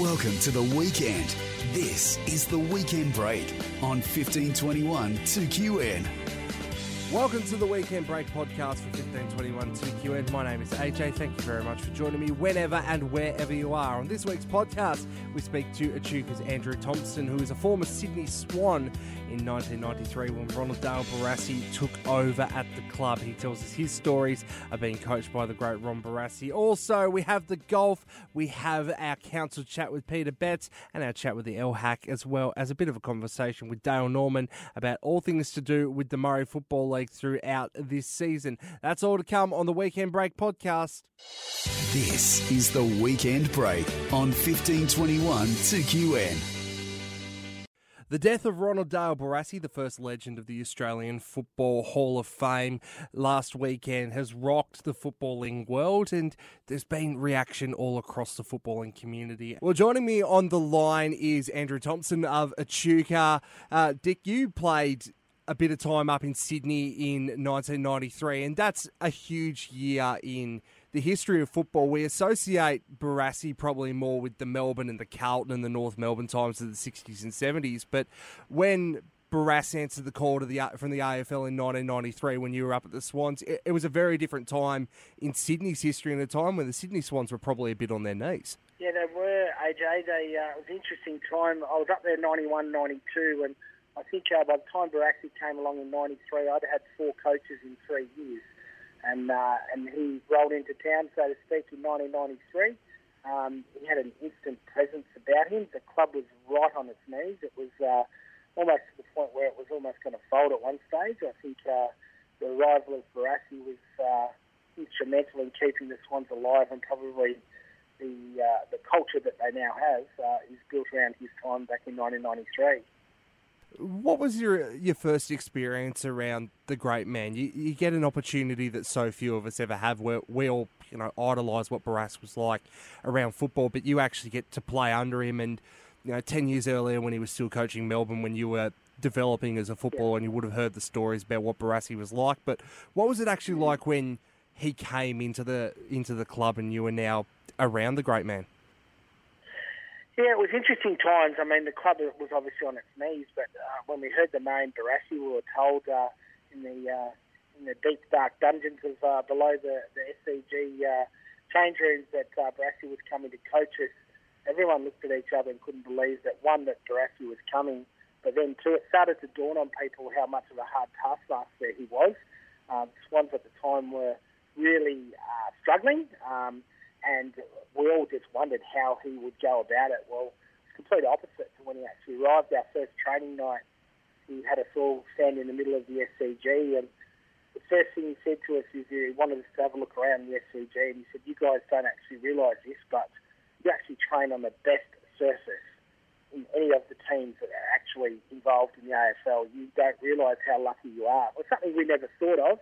Welcome to the weekend. This is the weekend break on 1521 2QN. Welcome to the Weekend Break podcast for 1521 2QN. My name is AJ. Thank you very much for joining me whenever and wherever you are. On this week's podcast, we speak to Echuca's Andrew Thomson, who is a former Sydney Swan in 1993 when Ronald Dale Barassi took over at the club. He tells us his stories of being coached by the great Ron Barassi. Also, we have the golf, we have our council chat with Peta Betts, and our chat with the LHAC, as well as a bit of a conversation with Dale Norman about all things to do with the Murray Football League throughout this season. That's all to come on the Weekend Break podcast. This is the weekend break on 1521 2QN. The death of Ronald Dale Barassi, the first legend of the Australian Football Hall of Fame, last weekend has rocked the footballing world, and there's been reaction all across the footballing community. Well, joining me on the line is Andrew Thomson of Echuca. Uh, Dick, you played a bit of time up in Sydney in 1993, and that's a huge year in the history of football. We associate Barassi probably more with the Melbourne and the Carlton and the North Melbourne times of the 60s and 70s, but when Barassi answered the call to the from the AFL in 1993 when you were up at the Swans. It, it was a very different time in Sydney's history and a time when the Sydney Swans were probably a bit on their knees. Yeah, they were, AJ. They, uh, it was an interesting time. I was up there 91, 92, and I think uh, by the time Barassi came along in 93, I'd had four coaches in three years and uh, and he rolled into town, so to speak, in 1993. Um, he had an instant presence about him. The club was right on its knees. It was uh, almost to the point where it was almost going to fold at one stage. I think uh, the arrival of Barassi was uh, instrumental in keeping the Swans alive, and probably the uh, the culture that they now have uh, is built around his time back in 1993. What was your your first experience around the great man? You, you get an opportunity that so few of us ever have, where we all you know idolise what Barras was like around football, but you actually get to play under him. And you know, ten years earlier, when he was still coaching Melbourne, when you were developing as a footballer, and you would have heard the stories about what Barassi was like. But what was it actually mm. like when he came into the into the club, and you were now around the great man? Yeah, it was interesting times. I mean, the club was obviously on its knees, but uh, when we heard the name Barassi, we were told uh, in the uh, in the deep dark dungeons of uh, below the the SCG uh, change rooms that uh, Barassi was coming to coach us. Everyone looked at each other and couldn't believe that one that Barassi was coming, but then two, it started to dawn on people how much of a hard taskmaster he was. Um, Swans at the time were really uh, struggling. Um, and we all just wondered how he would go about it. Well, it's complete opposite to when he actually arrived. Our first training night, he had us all stand in the middle of the SCG, and the first thing he said to us is he wanted us to have a look around the SCG, and he said, "You guys don't actually realise this, but you actually train on the best surface." In any of the teams that are actually involved in the AFL, you don't realise how lucky you are. It was something we never thought of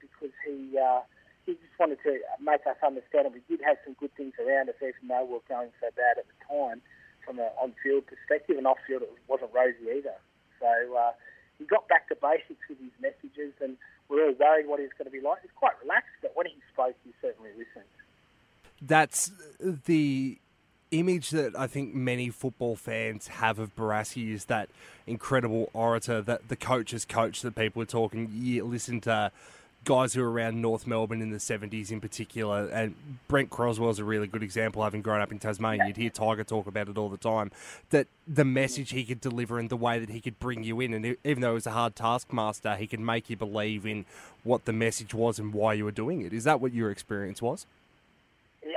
because he uh, he just wanted to make us understand, and we did have some good things around us, even though we were going so bad at the time from an on-field perspective, and off-field it wasn't rosy either. So uh, he got back to basics with his messages, and we are all worried what he's going to be like. He's quite relaxed, but when he spoke, he certainly listened. That's the image that I think many football fans have of Barassi is that incredible orator, that the coach's coach that people are talking. You listen to guys who were around North Melbourne in the 70s in particular. And Brent Croswell is a really good example, having grown up in Tasmania. You'd hear Tiger talk about it all the time. That the message he could deliver and the way that he could bring you in, and even though he was a hard taskmaster, he could make you believe in what the message was and why you were doing it. Is that what your experience was?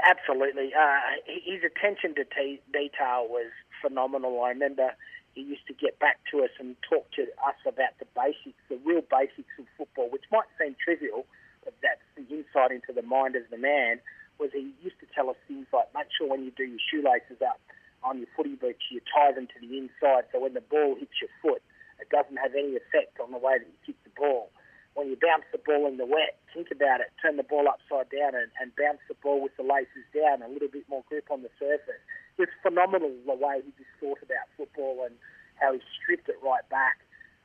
Absolutely. Uh, his attention to t- detail was phenomenal. I remember he used to get back to us and talk to us about the basics, the real basics of football, which might seem trivial, but that's the insight into the mind of the man. Was he used to tell us things like, make sure when you do your shoelaces up on your footy boots, you tie them to the inside, so when the ball hits your foot, it doesn't have any effect on the way that you kick the ball. When you bounce the ball in the wet, think about it. Turn the ball upside down and, and bounce the ball with the laces down, a little bit more grip on the surface it's phenomenal the way he just thought about football and how he stripped it right back.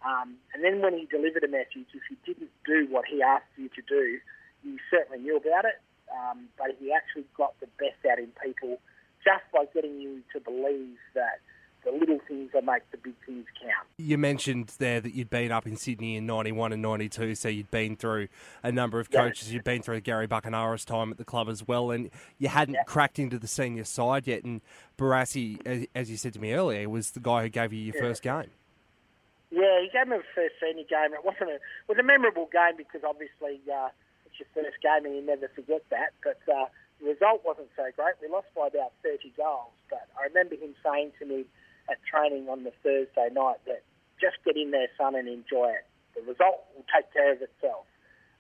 Um, and then when he delivered a message, if you didn't do what he asked you to do, you certainly knew about it. Um, but he actually got the best out in people just by getting you to believe that the little things that make the big things count. You mentioned there that you'd been up in Sydney in 91 and 92, so you'd been through a number of coaches. You'd been through Gary Buckenara's time at the club as well, and you hadn't yeah. cracked into the senior side yet. And Barassi, as, as, you said to me earlier, was the guy who gave you your yeah. first game. Yeah, he gave me the first senior game. It wasn't a, it was a memorable game because obviously uh, it's your first game and you never forget that. But uh, the result wasn't so great. We lost by about 30 goals. But I remember him saying to me, at training on the Thursday night that just get in there, son, and enjoy it. The result will take care of itself.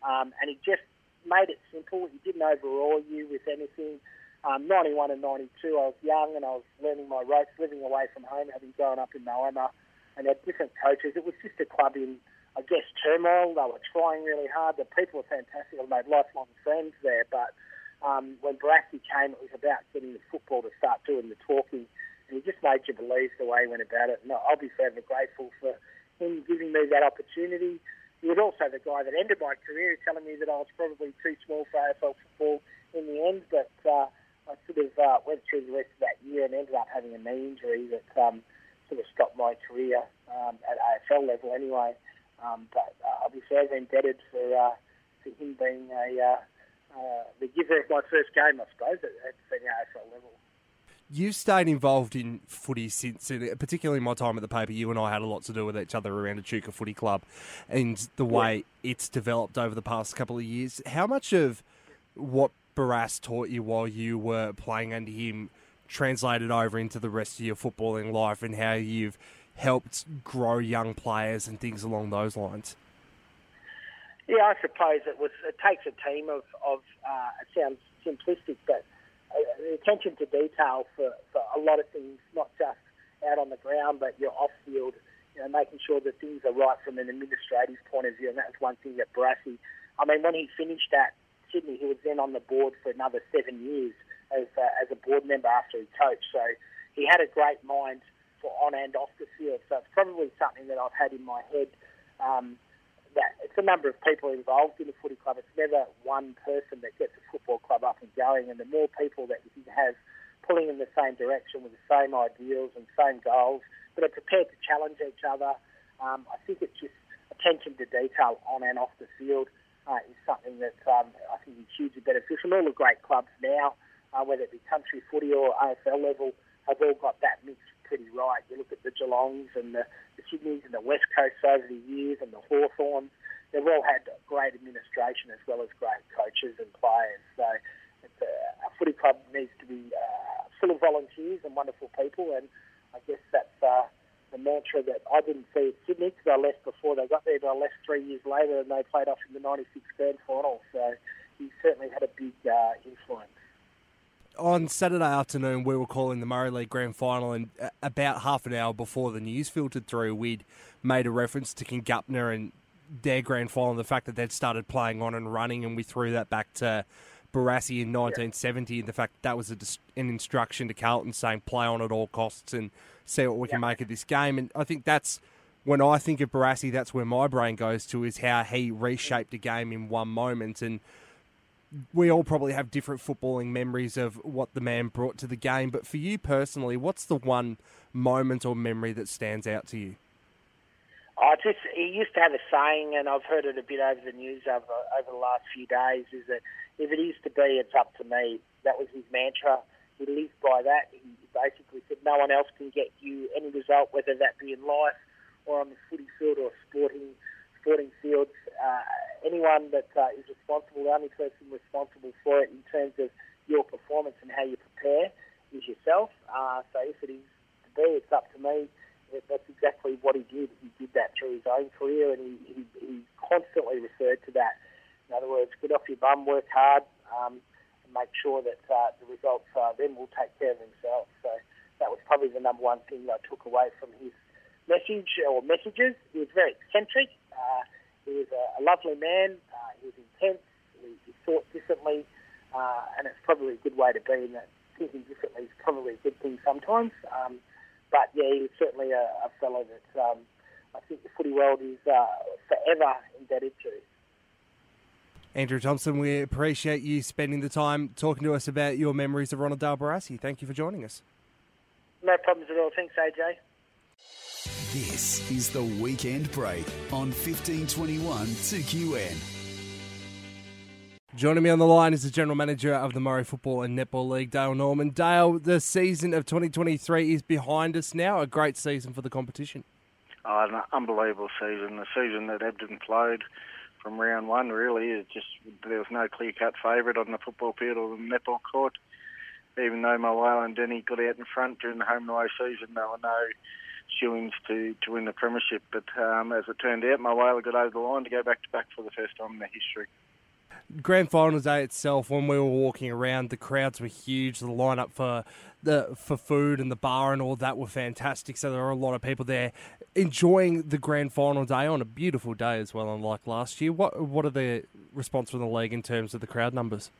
Um, and he just made it simple. He didn't overawe you with anything. Um, 91 and 92, I was young and I was learning my ropes, living away from home, having grown up in Moama, and had different coaches. It was just a club in, I guess, turmoil. They were trying really hard. The people were fantastic. I made lifelong friends there. But um, when Barassi came, it was about getting the football to start doing the talking he just made you believe the way he went about it. And I'll be forever grateful for him giving me that opportunity. He was also the guy that ended my career, telling me that I was probably too small for AFL football in the end. But uh, I sort of uh, went through the rest of that year and ended up having a knee injury that um, sort of stopped my career um, at AFL level anyway. Um, but uh, I'll be forever indebted for, uh, for him being a, uh, uh, the giver of my first game, I suppose, at, at the AFL level. You've stayed involved in footy since, particularly my time at the paper. You and I had a lot to do with each other around Echuca Footy Club, and the way yeah. it's developed over the past couple of years. How much of what Barrass taught you while you were playing under him translated over into the rest of your footballing life, and how you've helped grow young players and things along those lines? Yeah, I suppose it was. It takes a team of. of uh, it sounds simplistic, but the attention to detail for, for a lot of things, not just out on the ground, but your off field, you know, making sure that things are right from an administrative point of view. And that's one thing that Barassi, I mean, when he finished at Sydney, he was then on the board for another seven years as, uh, as a board member after he coached. So he had a great mind for on and off the field. So it's probably something that I've had in my head. Um, that it's a number of people involved in a footy club. It's never one person that gets a football club up and going. And the more people that you have pulling in the same direction with the same ideals and same goals, that are prepared to challenge each other, um, I think it's just attention to detail on and off the field uh, is something that um, I think is hugely beneficial. All the great clubs now, uh, whether it be country footy or AFL level, have all got that mix pretty right. You look at the Geelongs and the, the Sydneys and the West Coast over the years and the Hawthorns. They've all had great administration as well as great coaches and players. So it's a, a footy club needs to be uh, full of volunteers and wonderful people. And I guess that's uh, the mantra that I didn't see at Sydney because I left before they got there, but I left three years later and they played off in the 96 grand final. So he certainly had a big uh, influence on Saturday afternoon, we were calling the Murray League Grand Final, and uh, about half an hour before the news filtered through, we'd made a reference to Congupna and their Grand Final, and the fact that they'd started playing on and running, and we threw that back to Barassi in 1970, yeah. and the fact that, that was a, an instruction to Carlton saying play on at all costs and see what we yeah. can make of this game. And I think that's when I think of Barassi, that's where my brain goes to is how he reshaped a game in one moment and we all probably have different footballing memories of what the man brought to the game. But for you personally, what's the one moment or memory that stands out to you? I just he used to have a saying, and I've heard it a bit over the news over over the last few days. Is that if it is to be, it's up to me. That was his mantra. He lived by that. He basically said, "No one else can get you any result, whether that be in life or on the footy field or sporting sporting fields. Uh, anyone that uh, is responsible, the only person responsible for it in terms of your performance and how you prepare is yourself. Uh, so if it is to be, it's up to me. That's exactly what he did. He did that through his own career, and he, he, he constantly referred to that. In other words, get off your bum, work hard, um, and make sure that uh, the results uh, then will take care of themselves. So that was probably the number one thing I took away from his message or messages. He was very eccentric. Uh, he was a, a lovely man. Uh, he was intense. He, he thought differently, uh, and it's probably a good way to be. In that thinking differently is probably a good thing sometimes. Um, but yeah, he was certainly a, a fellow that um, I think the footy world is uh, forever indebted to. Andrew Thomson, we appreciate you spending the time talking to us about your memories of Ronald Dale Barassi. Thank you for joining us. No problems at all. Thanks, AJ. This is the weekend break on 1521 2QN. Joining me on the line is the General Manager of the Murray Football and Netball League, Dale Norman. Dale, the season of 2023 is behind us now, a great season for the competition. Oh, an unbelievable season. The season that ebbed and flowed from round one, really. It just There was no clear cut favourite on the football field or the netball court. Even though Mulwala and Deni got out in front during the home and away season, there were no shillings to, to win the premiership. But um, as it turned out, Mulwala got over the line to go back to back for the first time in their history. Grand final day itself, when we were walking around, the crowds were huge. The lineup for the for food and the bar and all that were fantastic. So there were a lot of people there enjoying the grand final day on a beautiful day as well, unlike last year. What what are the response from the league in terms of the crowd numbers?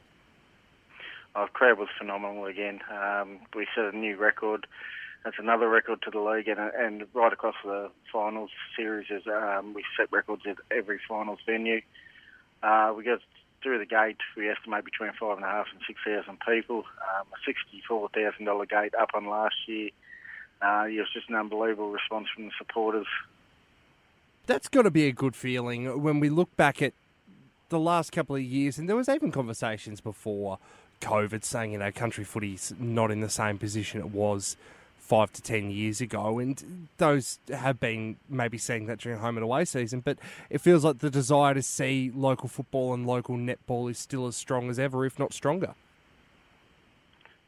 Oh, crowd was phenomenal again. Um, we set a new record that's another record to the league, and, and right across the finals series, is, um, we set records at every finals venue. Uh, we got through the gate, we estimate between five and a half and six thousand people. Um, a sixty-four thousand dollar gate up on last year. Uh, it was just an unbelievable response from the supporters. That's got to be a good feeling when we look back at the last couple of years, and there was even conversations before COVID saying, you know, country footy's not in the same position it was five to ten years ago, and those have been maybe seeing that during home and away season. But it feels like the desire to see local football and local netball is still as strong as ever, if not stronger.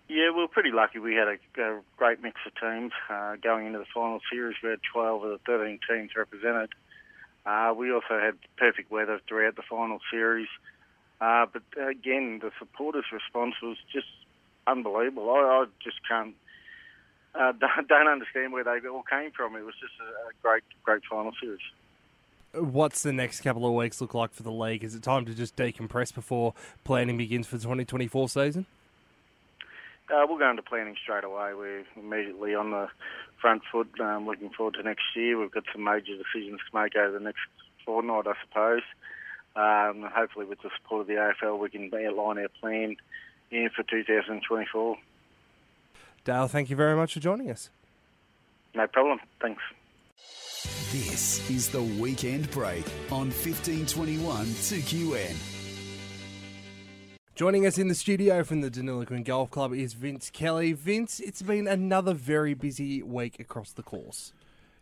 Yeah, we are pretty lucky. We had a, a great mix of teams uh, going into the final series. We had 12 of the 13 teams represented. Uh, we also had perfect weather throughout the final series. Uh, but again, the supporters' response was just unbelievable. I, I just can't uh, don't understand where they all came from. It was just a, great, great final series. What's the next couple of weeks look like for the league? Is it time to just decompress before planning begins for the 2024 season? Uh, we'll go into planning straight away. We're immediately on the front foot, um, looking forward to next year. We've got some major decisions to make over the next fortnight, I suppose. Um, hopefully, with the support of the AFL, we can outline our plan in for 2024. Dale, thank you very much for joining us. No problem. Thanks. This is the weekend break on 1521 2QN. Joining us in the studio from the Deniliquin Golf Club is Vince Kelly. Vince, it's been another very busy week across the course.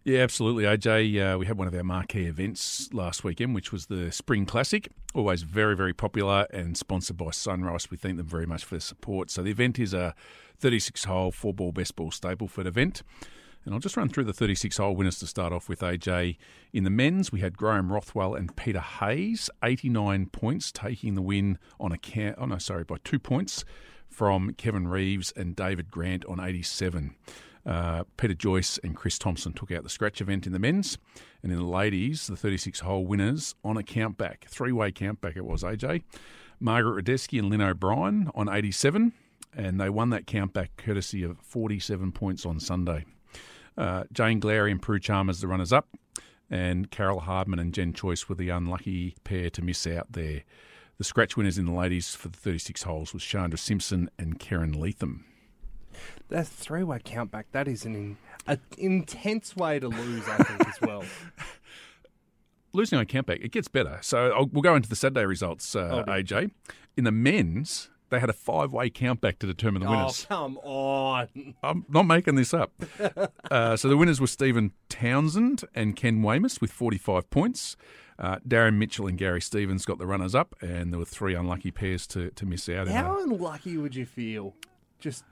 Yeah, absolutely, AJ. Uh, we had one of our marquee events last weekend, which was the Spring Classic. Always very, very popular and sponsored by Sunrise. We thank them very much for their support. So the event is a 36 hole four ball best ball Stableford event. And I'll just run through the 36 hole winners to start off with, AJ. In the men's, we had Graham Rothwell and Peter Hayes, 89 points, taking the win on a count, oh no, sorry, by two points from Kevin Reeves and David Grant on 87. Uh, Peter Joyce and Chris Thompson took out the scratch event in the men's. And in the ladies, the 36 hole winners on a countback, three way countback it was, AJ. Margaret Radeski and Lynn O'Brien on 87. And they won that countback courtesy of 47 points on Sunday. Uh, Jane Glary and Prue Chalmers, the runners up. And Carol Hardman and Jen Choice were the unlucky pair to miss out there. The scratch winners in the ladies for the 36 holes was Chandra Simpson and Karen Leatham. That three way countback, that is an in, a intense way to lose, I think, as well. Losing on countback, it gets better. So I'll, we'll go into the Saturday results, uh, oh, AJ. In the men's, they had a five way countback to determine the winners. Oh, come on. I'm not making this up. uh, so the winners were Stephen Townsend and Ken Weymouth with 45 points. Uh, Darren Mitchell and Gary Stevens got the runners up, and there were three unlucky pairs to, to miss out. How unlucky would you feel? Just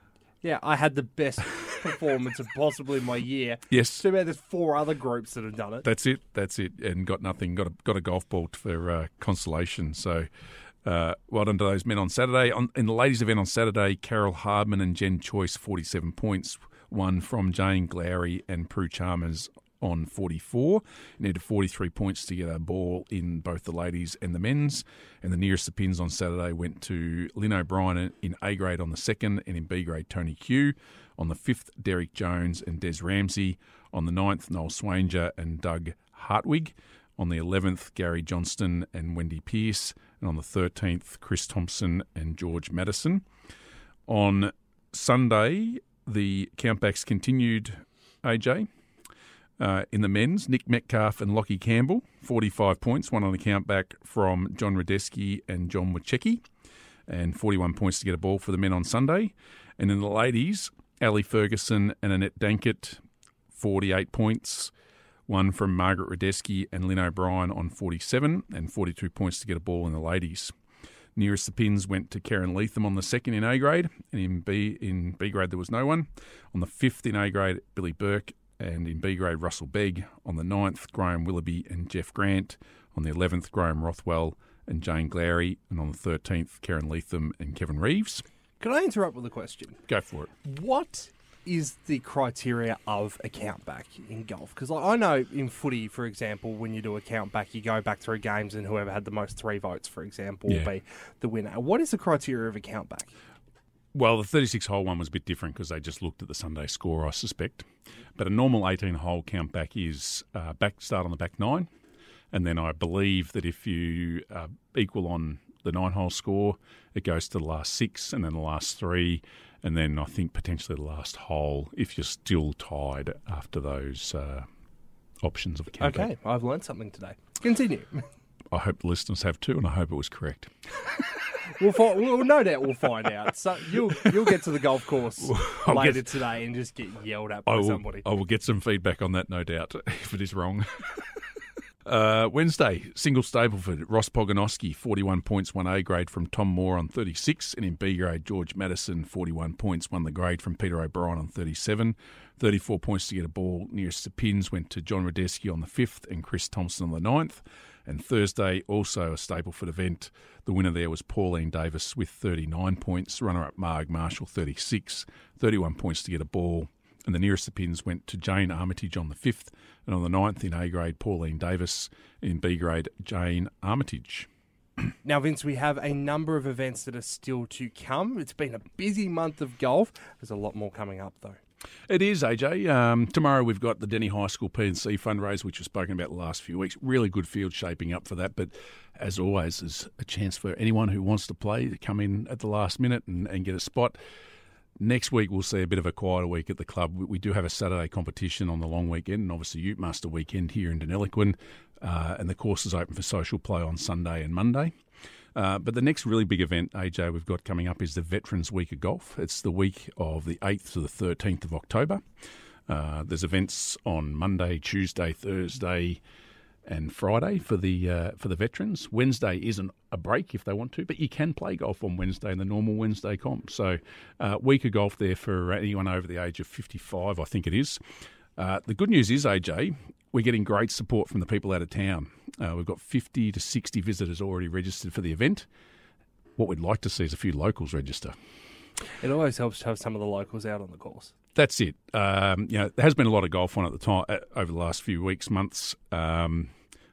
yeah, I had the best performance of possibly my year. Yes. Too bad there's four other groups that have done it. That's it. That's it. And got nothing. Got a, got a golf ball for uh, consolation. So uh, well done to those men on Saturday. On, in the ladies' event on Saturday, Carol Hardman and Jen Choice, 47 points. One from Jane Glary and Prue Chalmers on 44. Needed 43 points to get a ball in both the ladies and the men's. And the nearest the pins on Saturday went to Lynn O'Brien in A grade on the second, and in B grade, Tony Q. On the fifth, Derek Jones and Des Ramsey. On the ninth, Noel Swanger and Doug Hartwig. On the 11th, Gary Johnston and Wendy Pierce. And on the 13th, Chris Thompson and George Madison. On Sunday, the countbacks continued, AJ. Uh, in the men's, Nick Metcalf and Lockie Campbell, 45 points, one on the countback from John Radeski and John Wachecki, and 41 points to get a ball for the men on Sunday. And in the ladies, Ali Ferguson and Annette Dankett, 48 points, one from Margaret Radeski and Lynn O'Brien on 47, and 42 points to get a ball in the ladies. Nearest the pins went to Karen Leatham on the second in A grade, and in B in B grade there was no one. On the fifth in A grade, Billy Burke, and in B grade Russell Begg. On the ninth, Graham Willoughby and Jeff Grant. On the eleventh, Graham Rothwell and Jane Glary, and on the thirteenth, Karen Leatham and Kevin Reeves. Can I interrupt with a question? Go for it. What is the criteria of a countback in golf? Because I know in footy, for example, when you do a countback, you go back through games and whoever had the most three votes, for example, Yeah. will be the winner. What is the criteria of a countback? Well, the 36 hole one was a bit different because they just looked at the Sunday score, I suspect. But a normal 18 hole count back is uh, back start on the back nine. And then I believe that if you uh, equal on the nine hole score, it goes to the last six and then the last three. And then I think potentially the last hole if you're still tied after those uh, options of a count Okay, I've learned something today. Continue. I hope the listeners have too, and I hope it was correct. We'll, fi- well, no doubt we'll find out. So you'll you'll get to the golf course I'll later get- today and just get yelled at I by will, somebody. I will get some feedback on that, no doubt, if it is wrong. uh, Wednesday, single Stableford, Ross Pogonoski, 41 points, won A grade from Tom Moore on 36. And in B grade, George Madison, 41 points, won the grade from Peter O'Brien on 37. 34 points to get a ball nearest the pins went to John Radeski on the 5th and Chris Thompson on the 9th. And Thursday, also a Stableford event. The winner there was Pauline Davis with 39 points. Runner up Marg Marshall, 36. 31 points to get a ball. And the nearest the pins went to Jane Armitage on the 5th. And on the 9th in A grade, Pauline Davis. In B grade, Jane Armitage. Now, Vince, we have a number of events that are still to come. It's been a busy month of golf. There's a lot more coming up, though. It is, AJ. Um, tomorrow we've got the Deni High School PNC fundraiser, which we've spoken about the last few weeks. Really good field shaping up for that. But as always, there's a chance for anyone who wants to play to come in at the last minute and, and get a spot. Next week, we'll see a bit of a quieter week at the club. We- We do have a Saturday competition on the long weekend, and obviously Ute Muster weekend here in Deniliquin. Uh, and the course is open for social play on Sunday and Monday. Uh, but the next really big event, AJ, we've got coming up is the Veterans Week of Golf. It's the week of the 8th to the 13th of October. Uh, there's events on Monday, Tuesday, Thursday, and Friday for the uh, for the veterans. Wednesday isn't a break if they want to, but you can play golf on Wednesday in the normal Wednesday comp. So, uh, week of golf there for anyone over the age of 55, I think it is. Uh, the good news is, AJ, we're getting great support from the people out of town. Uh, we've got 50 to 60 visitors already registered for the event. What we'd like to see is a few locals register. It always helps to have some of the locals out on the course. That's it. Um, you know, there has been a lot of golf on at the time uh, over the last few weeks, months. Um,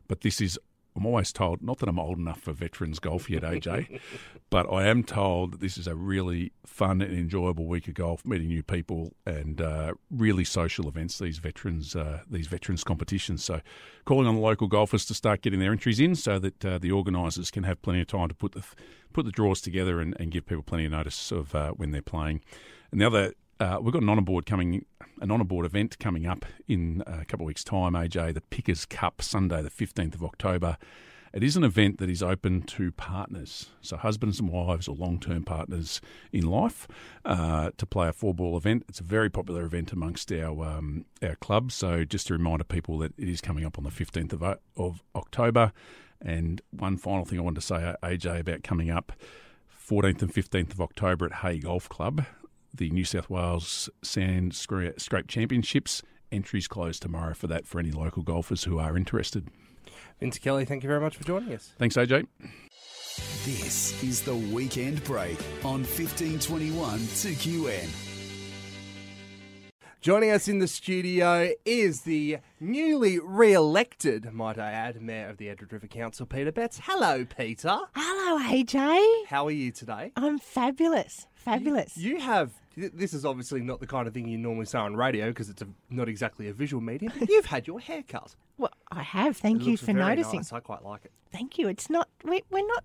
but this is, I'm always told, not that I'm old enough for veterans golf yet, AJ, but I am told that this is a really fun and enjoyable week of golf, meeting new people and uh, really social events. These veterans, uh, these veterans competitions. So, calling on the local golfers to start getting their entries in, so that uh, the organisers can have plenty of time to put the put the draws together and, and give people plenty of notice of uh, when they're playing. And the other uh, we've got an honour board coming, an honour board event coming up in a couple of weeks' time. AJ, the Pickers Cup, Sunday, the fifteenth of October. It is an event that is open to partners, so husbands and wives or long-term partners in life, uh, to play a four-ball event. It's a very popular event amongst our um, our club. So just to remind people that it is coming up on the fifteenth of, of October. And one final thing I wanted to say, AJ, about coming up, 14th and 15th of October at Hay Golf Club the New South Wales Sand Scrape Championships. Entries close tomorrow for that for any local golfers who are interested. Vince Kelly, thank you very much for joining us. Thanks, AJ. This is the weekend break on 1521 2QN. Joining us in the studio is the newly re-elected, might I add, Mayor of the Edward River Council, Peta Betts. Hello, Peta. Hello, AJ. How are you today? I'm fabulous. Fabulous. You have This is obviously not the kind of thing you normally say on radio because it's a, not exactly a visual medium. You've had your hair cut. Well, I have. Thank It you for noticing. Nice. I quite like it. Thank you. It's not. We, we're not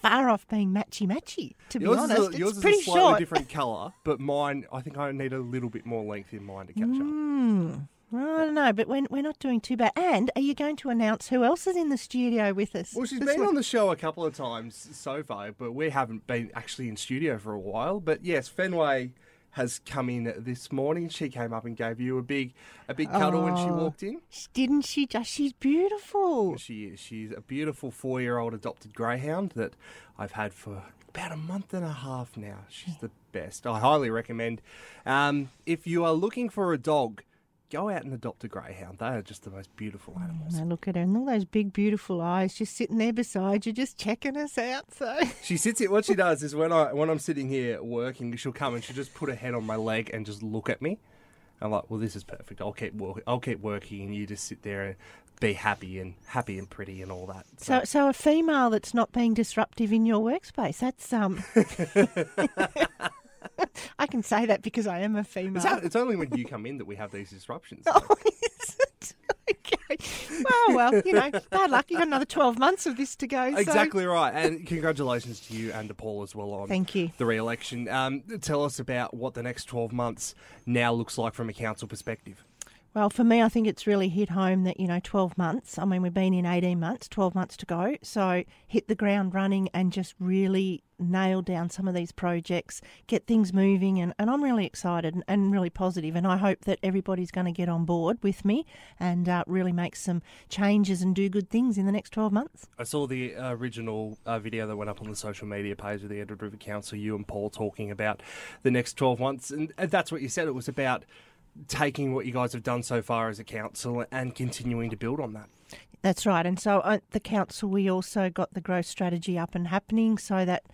far off being matchy matchy. To be honest, a, it's yours is pretty a slightly short. different colour, but mine, I think I need a little bit more length in mine to catch up. Mm, well, I don't know, but we're, we're not doing too bad. And are you going to announce who else is in the studio with us? Well, she's been week? on the show a couple of times so far, but we haven't been actually in studio for a while. But yes, Fenway has come in this morning. She came up and gave you a big, a big cuddle when she Oh. walked in. Didn't she just? She's beautiful. She is. She's a beautiful four-year-old adopted greyhound that I've had for about a month and a half now. She's the best. I highly recommend. Um, if you are looking for a dog, go out and adopt a greyhound. They are just the most beautiful animals. Now look at her and all those big, beautiful eyes just sitting there beside you, just checking us out. So She sits here. What she does is when I when I'm sitting here working, she'll come and she'll just put her head on my leg and just look at me. I'm like, well, this is perfect. I'll keep working. I'll keep working, and you just sit there and be happy and happy and pretty and all that. So, so a female that's not being disruptive in your workspace. That's um. I can say that because I am a female. it's, it's only when you come in that we have these disruptions. Oh, is it? Okay. Well, well, you know, bad luck. You've got another 12 months of this to go. so- Exactly right. And congratulations to you and to Paul as well on Thank you. the re-election. Um, tell us about what the next 12 months now looks like from a council perspective. Well, for me, I think it's really hit home that, you know, 12 months. I mean, we've been in 18 months, 12 months to go. So hit the ground running and just really nail down some of these projects, get things moving. And, and I'm really excited and, and really positive. And I hope that everybody's going to get on board with me and uh, really make some changes and do good things in the next 12 months. I saw the uh, original uh, video that went up on the social media page of the Edward River Council, you and Paul talking about the next 12 months. And and that's what you said. It was about taking what you guys have done so far as a council and continuing to build on that. That's right. And so at the council, we also got the growth strategy up and happening so that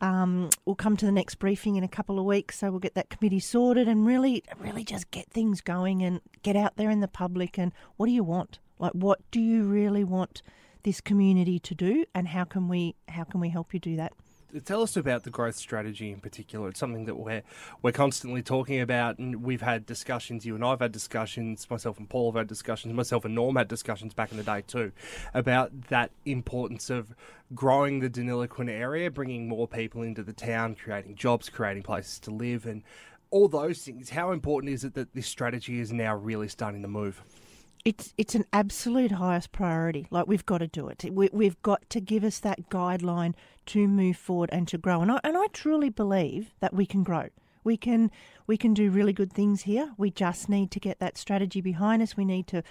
um, we'll come to the next briefing in a couple of weeks. So we'll get that committee sorted and really, really just get things going and get out there in the public. And what do you want? Like, what do you really want this community to do? And how can we, how can we help you do that? Tell us about the growth strategy in particular. It's something that we're we're constantly talking about, and we've had discussions. You and I've had discussions. Myself and Paul have had discussions. Myself and Norm had discussions back in the day too, about that importance of growing the Deniliquin area, bringing more people into the town, creating jobs, creating places to live, and all those things. How important is it that this strategy is now really starting to move? It's it's an absolute highest priority. Like we've got to do it. We, we've got to give us that guideline to move forward and to grow. And I and I truly believe that we can grow. We can we can do really good things here. We just need to get that strategy behind us. We need to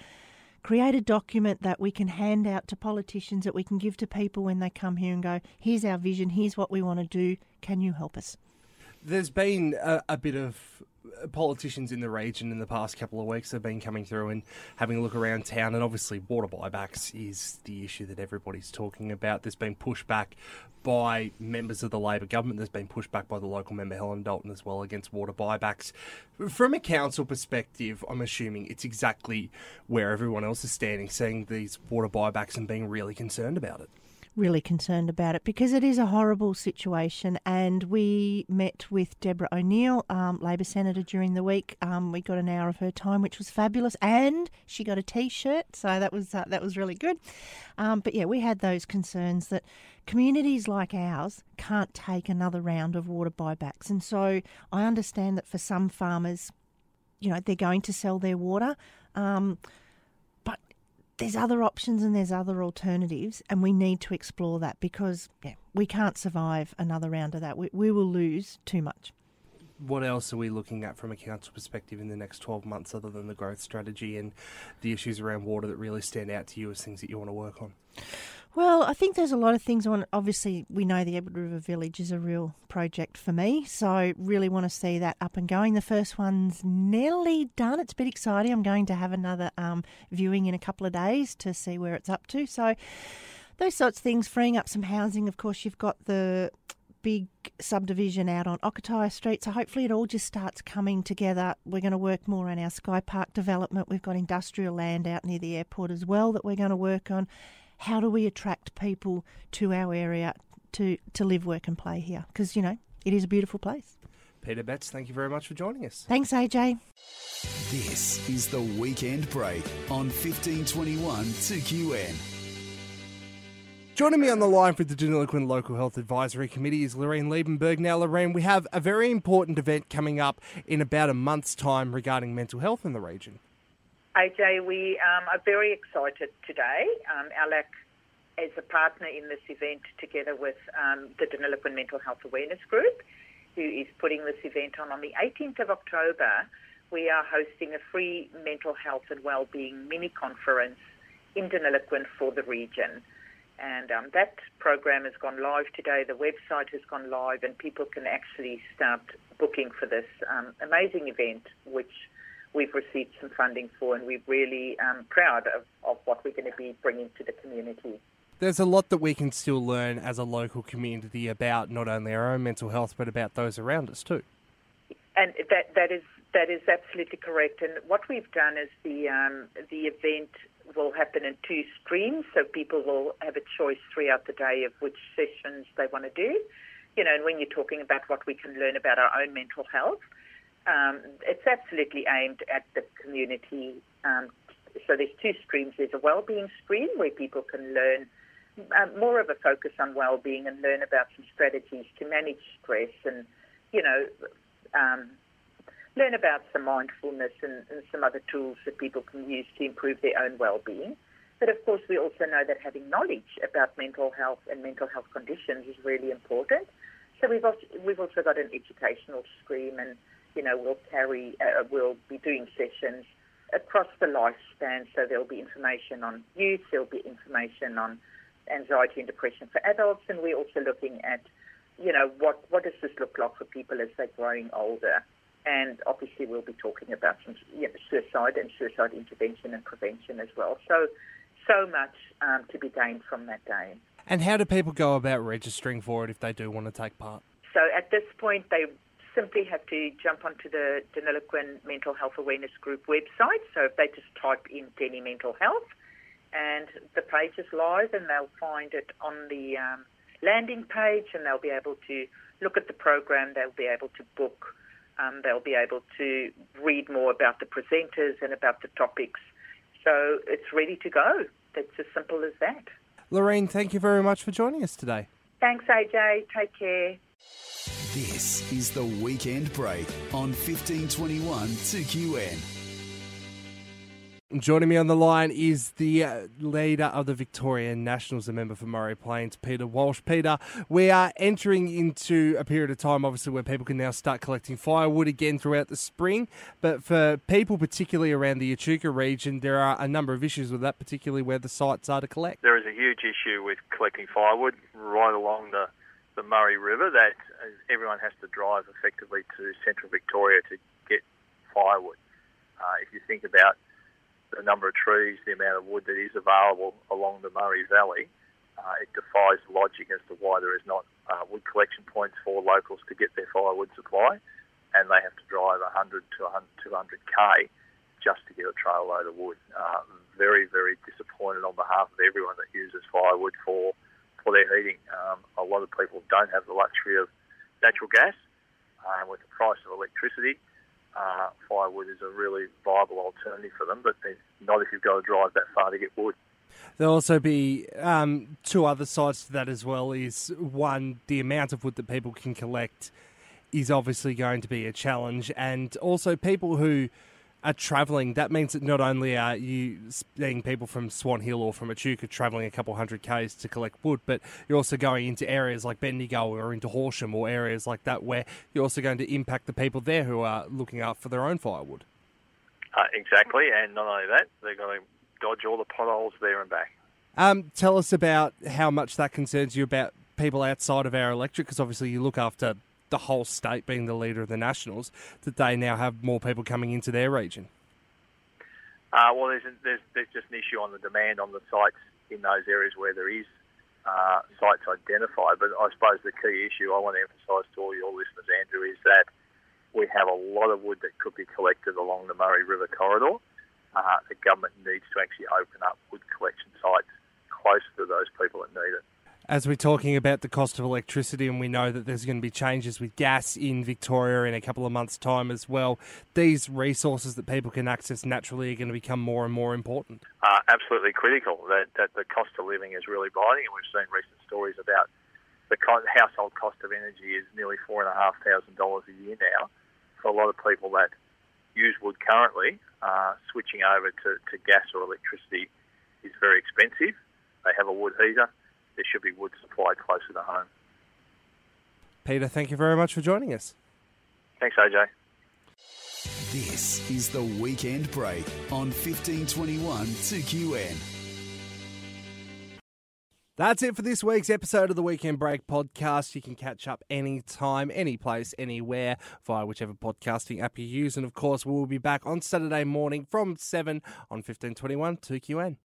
create a document that we can hand out to politicians that we can give to people when they come here and go, here's our vision, here's what we want to do. Can you help us? There's been a, a bit of politicians in the region in the past couple of weeks have been coming through and having a look around town, and obviously water buybacks is the issue that everybody's talking about. There's been pushback by members of the Labor government. There's been pushback by the local member Helen Dalton as well against water buybacks. From a council perspective, I'm assuming it's exactly where everyone else is standing, seeing these water buybacks and being really concerned about it. Really concerned about it because it is a horrible situation. And we met with Deborah O'Neill, um, Labor Senator, during the week. Um, we got an hour of her time, which was fabulous, and she got a T-shirt, so that was uh, that was really good. Um, but yeah, we had those concerns that communities like ours can't take another round of water buybacks, and so I understand that for some farmers, you know, they're going to sell their water. Um, there's other options and there's other alternatives, and we need to explore that because yeah, we can't survive another round of that. We, we will lose too much. What else are we looking at from a council perspective in the next 12 months other than the growth strategy and the issues around water that really stand out to you as things that you want to work on? Well, I think there's a lot of things on. Obviously, we know the Edward River Village is a real project for me, so really want to see that up and going. The first one's nearly done. It's a bit exciting. I'm going to have another um, viewing in a couple of days to see where it's up to. So those sorts of things, freeing up some housing. Of course, you've got the big subdivision out on Okataya Street. So hopefully it all just starts coming together. We're going to work more on our Sky Park development. We've got industrial land out near the airport as well that we're going to work on. How do we attract people to our area to, to live, work and play here? Because, you know, it is a beautiful place. Peta Betts, thank you very much for joining us. Thanks, AJ. This is the weekend break on 1521 2QN. Joining me on the line for the Deniliquin Local Health Advisory Committee is Lorraine Liebenberg. Now, Lorraine, we have a very important event coming up in about a month's time regarding mental health in the region. AJ, we um, are very excited today. Um, ALAC is a partner in this event together with um, the Deniliquin Mental Health Awareness Group, who is putting this event on. On the 18th of October, we are hosting a free mental health and wellbeing mini conference in Deniliquin for the region. And um, that program has gone live today. The website has gone live, and people can actually start booking for this um, amazing event, which we've received some funding for, and we're really um, proud of, of what we're going to be bringing to the community. There's a lot that we can still learn as a local community about not only our own mental health, but about those around us too. And that that is that is absolutely correct. And what we've done is the um, the event will happen in two streams, so people will have a choice throughout the day of which sessions they want to do. You know, and when you're talking about what we can learn about our own mental health, um, it's absolutely aimed at the community. Um, so there's two streams. There's a well-being stream where people can learn um, more of a focus on well-being and learn about some strategies to manage stress and, you know, um, learn about some mindfulness and, and some other tools that people can use to improve their own well-being. But of course, we also know that having knowledge about mental health and mental health conditions is really important. So we've also, we've also got an educational stream, and you know we'll carry uh, we'll be doing sessions across the lifespan. So there'll be information on youth, there'll be information on anxiety and depression for adults, and we're also looking at you know what what does this look like for people as they're growing older and obviously we'll be talking about some you know, suicide and suicide intervention and prevention as well. So, so much um, to be gained from that day. And how do people go about registering for it if they do want to take part? So at this point, they simply have to jump onto the Deniliquin Mental Health Awareness Group website. So if they just type in Deni Mental Health, and the page is live, and they'll find it on the um, landing page, and they'll be able to look at the program. They'll be able to book um, they'll be able to read more about the presenters and about the topics. So it's ready to go. It's as simple as that. Lorraine, thank you very much for joining us today. Thanks, AJ. Take care. This is the weekend break on 1521 2QN. Joining me on the line is the uh, leader of the Victorian Nationals, a member for Murray Plains, Peter Walsh. Peter, we are entering into a period of time, obviously, where people can now start collecting firewood again throughout the spring. But for people, particularly around the Echuca region, there are a number of issues with that, particularly where the sites are to collect. There is a huge issue with collecting firewood right along the, the Murray River that everyone has to drive effectively to central Victoria to get firewood. Uh, if you think about the number of trees, the amount of wood that is available along the Murray Valley, uh, it defies logic as to why there is not uh, wood collection points for locals to get their firewood supply, and they have to drive 100 to 200 k just to get a trail load of wood. Uh, very, very disappointed on behalf of everyone that uses firewood for for their heating. Um, a lot of people don't have the luxury of natural gas, uh, with the price of electricity uh, firewood is a really viable alternative for them, but not if you've got to drive that far to get wood. There'll also be um, two other sides to that as well. Is one the amount of wood that people can collect is obviously going to be a challenge, and also people who are travelling, that means that not only are you seeing people from Swan Hill or from Echuca travelling a couple hundred k's to collect wood, but you're also going into areas like Bendigo or into Horsham or areas like that where you're also going to impact the people there who are looking out for their own firewood. Uh, exactly, and not only that, they're going to dodge all the potholes there and back. Um, tell us about how much that concerns you about people outside of our electorate, because obviously you look after the whole state being the leader of the Nationals, that they now have more people coming into their region? Uh, well, there's, there's, there's just an issue on the demand on the sites in those areas where there is uh, sites identified. But I suppose the key issue I want to emphasise to all your listeners, Andrew, is that we have a lot of wood that could be collected along the Murray River corridor. Uh, the government needs to actually open up wood collection sites close to those people that need it. As we're talking about the cost of electricity, and we know that there's going to be changes with gas in Victoria in a couple of months' time as well, these resources that people can access naturally are going to become more and more important. Uh, absolutely critical that, that the cost of living is really biting, and we've seen recent stories about the household cost of energy is nearly four and a half thousand dollars a year now. For a lot of people that use wood currently, uh, switching over to, to gas or electricity is very expensive. They have a wood heater. There should be wood supplied closer to home. Peter, thank you very much for joining us. Thanks, AJ. This is the weekend break on 1521 2QN. That's it for this week's episode of the Weekend Break podcast. You can catch up anytime, any place, anywhere via whichever podcasting app you use. And of course, we'll be back on Saturday morning from 7 on 1521 2QN.